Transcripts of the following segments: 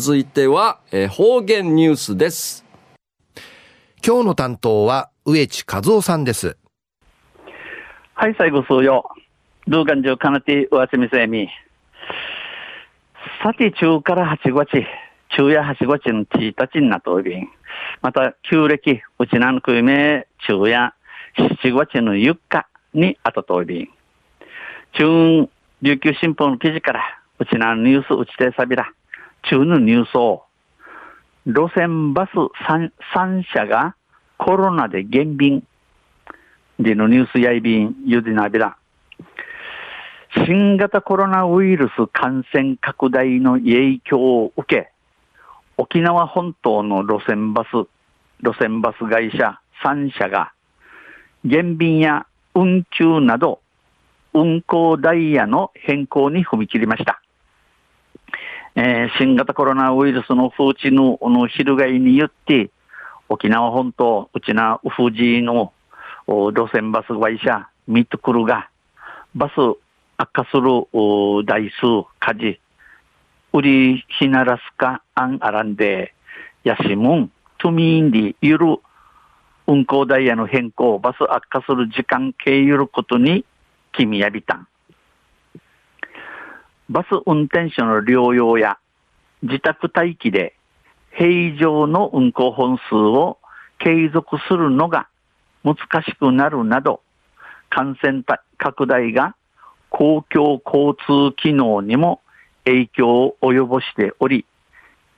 続いては、えー、方言ニュースです。今日の担当は植地和夫さんです。はい、最後数よ。ルーガンジュかなて上ちみせみ。さて中から8月、中夜8月の1日になっており、また旧暦、うちなんくいめ、中夜7月の4日にあたとおり、中琉球新報の記事から、うちなニュースうちてさびら、中のニュースを、路線バス 3, 3社がコロナで減便、でのニュースやいびん、ゆでなびら。新型コロナウイルス感染拡大の影響を受け、沖縄本島の路線バス、路線バス会社3社が、減便や運休など、運行ダイヤの変更に踏み切りました。えー、新型コロナウイルスの風知のの翻によって、沖縄本島、うちな、うふじの路線バス会社、ミトクルが、バス悪化する台数、火事、売りひならすかあんあらんで、やしもん、トミーンでゆる運行ダイヤの変更、バス悪化する時間経由ることに、君やびたん。バス運転手の療養や自宅待機で平常の運行本数を継続するのが難しくなるなど、感染拡大が公共交通機能にも影響を及ぼしており、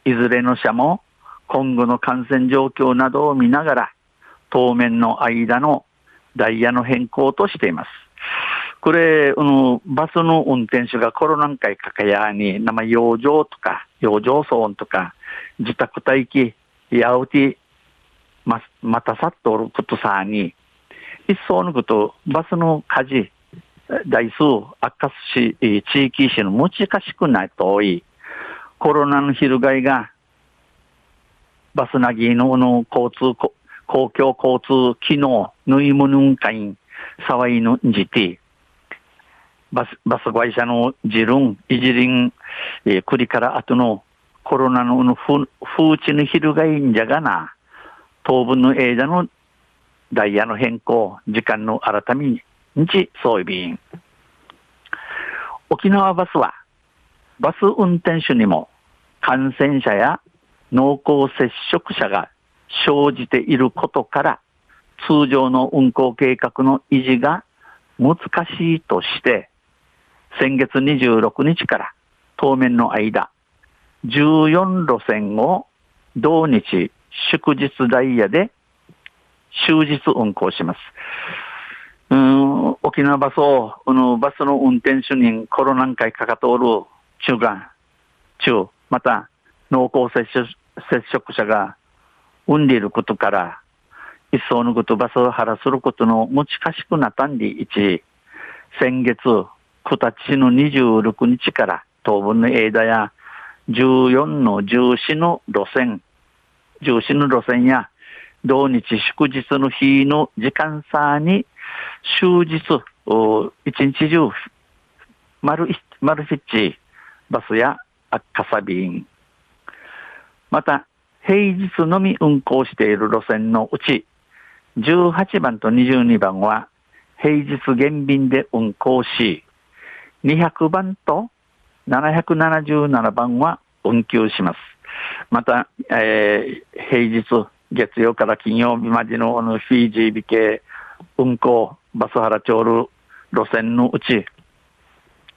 いずれの社も今後の感染状況などを見ながら、当面の間のダイヤの変更としています。これ、あの、バスの運転手がコロナ禍かかやに、生養生とか、養生騒音とか、自宅待機、やうて、ま、またさっとおることさに、一層のこと、バスの火事、台数悪化し、地域医師の難しくないとい、コロナの翻が、バスなぎのの交通、公共交通機能、ぬいむぬんかいん、さわいのんじて、バス、バス会社の自論、いじりん、えー、くりから後のコロナの風知の翻んじゃがな、当分の間のダイヤの変更、時間の改めに、日装備員。沖縄バスは、バス運転手にも感染者や濃厚接触者が生じていることから、通常の運行計画の維持が難しいとして、先月26日から当面の間、14路線を同日祝日ダイヤで終日運行します。うん、沖縄バスを、このバスの運転手にコロナ禍かかっておる中間、中、また濃厚接触接触者が産んでいることから、一層のことバスを払することの難しくなったんで、一、先月九日の26日から当分の枝や14の重視の路線、重視の路線や同日祝日の日の時間差に終日、一日中、丸、丸フィッチ、バスやアッカサビン。また、平日のみ運行している路線のうち、18番と22番は平日減便で運行し、200番と777番は運休します。また、えー、平日、月曜から金曜日までののフィージービ系運行、バス原町路線のうち、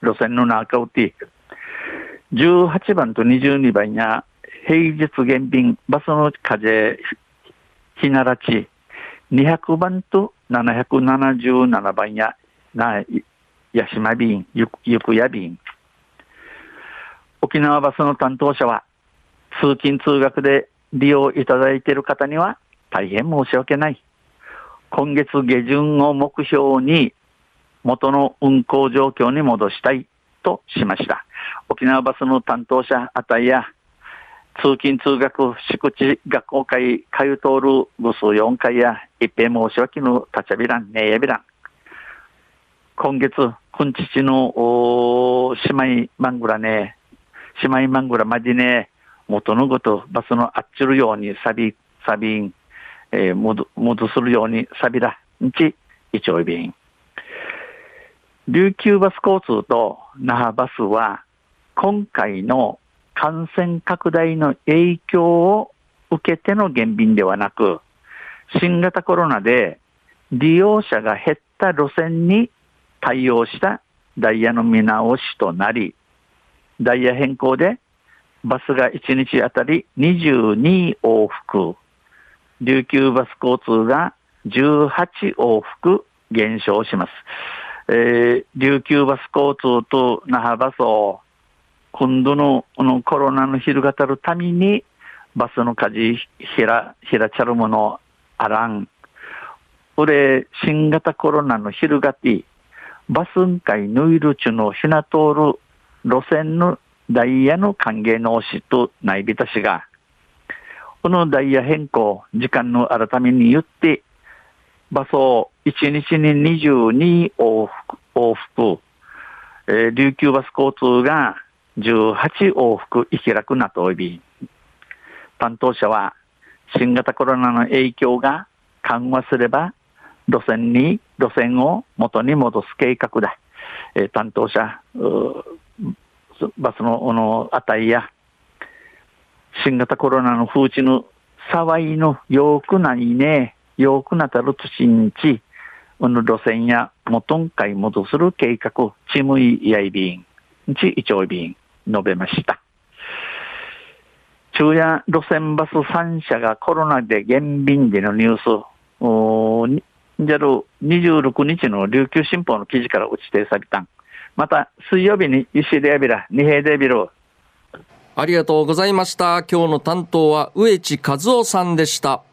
路線の中うて、18番と22番や平日減便、バスの風、ひならち、200番と777番や、な、八島便、ゆくや便。沖縄バスの担当者は、通勤通学で利用いただいている方には大変申し訳ない。今月下旬を目標に元の運行状況に戻したいとしました。沖縄バスの担当者あたりや通勤通学宿地学校会通通る部数4回や一平申し訳の立ちゃびらん、ねえやびらん。今月、くんちちの、お姉妹マングラね、姉妹マングラまでね、元のごとバスのあっちるようにサビ、サビン、えー、戻、戻するようにサビら、んち、一応便。琉球バス交通と那覇バスは、今回の感染拡大の影響を受けての減便ではなく、新型コロナで利用者が減った路線に対応したダイヤの見直しとなり、ダイヤ変更でバスが1日あたり22往復、琉球バス交通が18往復減少します。えー、琉球バス交通と那覇バスを今度ののコロナの広がたるためにバスの舵ひら、ひらちゃるものあらん。俺、新型コロナの広がてバスン会ヌイルチュのひな通る路線のダイヤの歓迎のしとないびたしが、このダイヤ変更、時間の改めに言って、バスを1日に22往復、往復えー、琉球バス交通が18往復行き楽なとおび、担当者は新型コロナの影響が緩和すれば路線に、路線を元に戻す計画だ。えー、担当者、バスの、の、値や、新型コロナの風知の騒いのよくないね、よくなたる土地にち、の路線や元んかい戻する計画、ちむいやいびん、ちいちょいびん、述べました。昼夜路線バス3社がコロナで減便でのニュース、じゃる26日の琉球新報の記事から打ち定されたん。また、水曜日に石でやびら、二平でビル。ありがとうございました。今日の担当は植地和夫さんでした。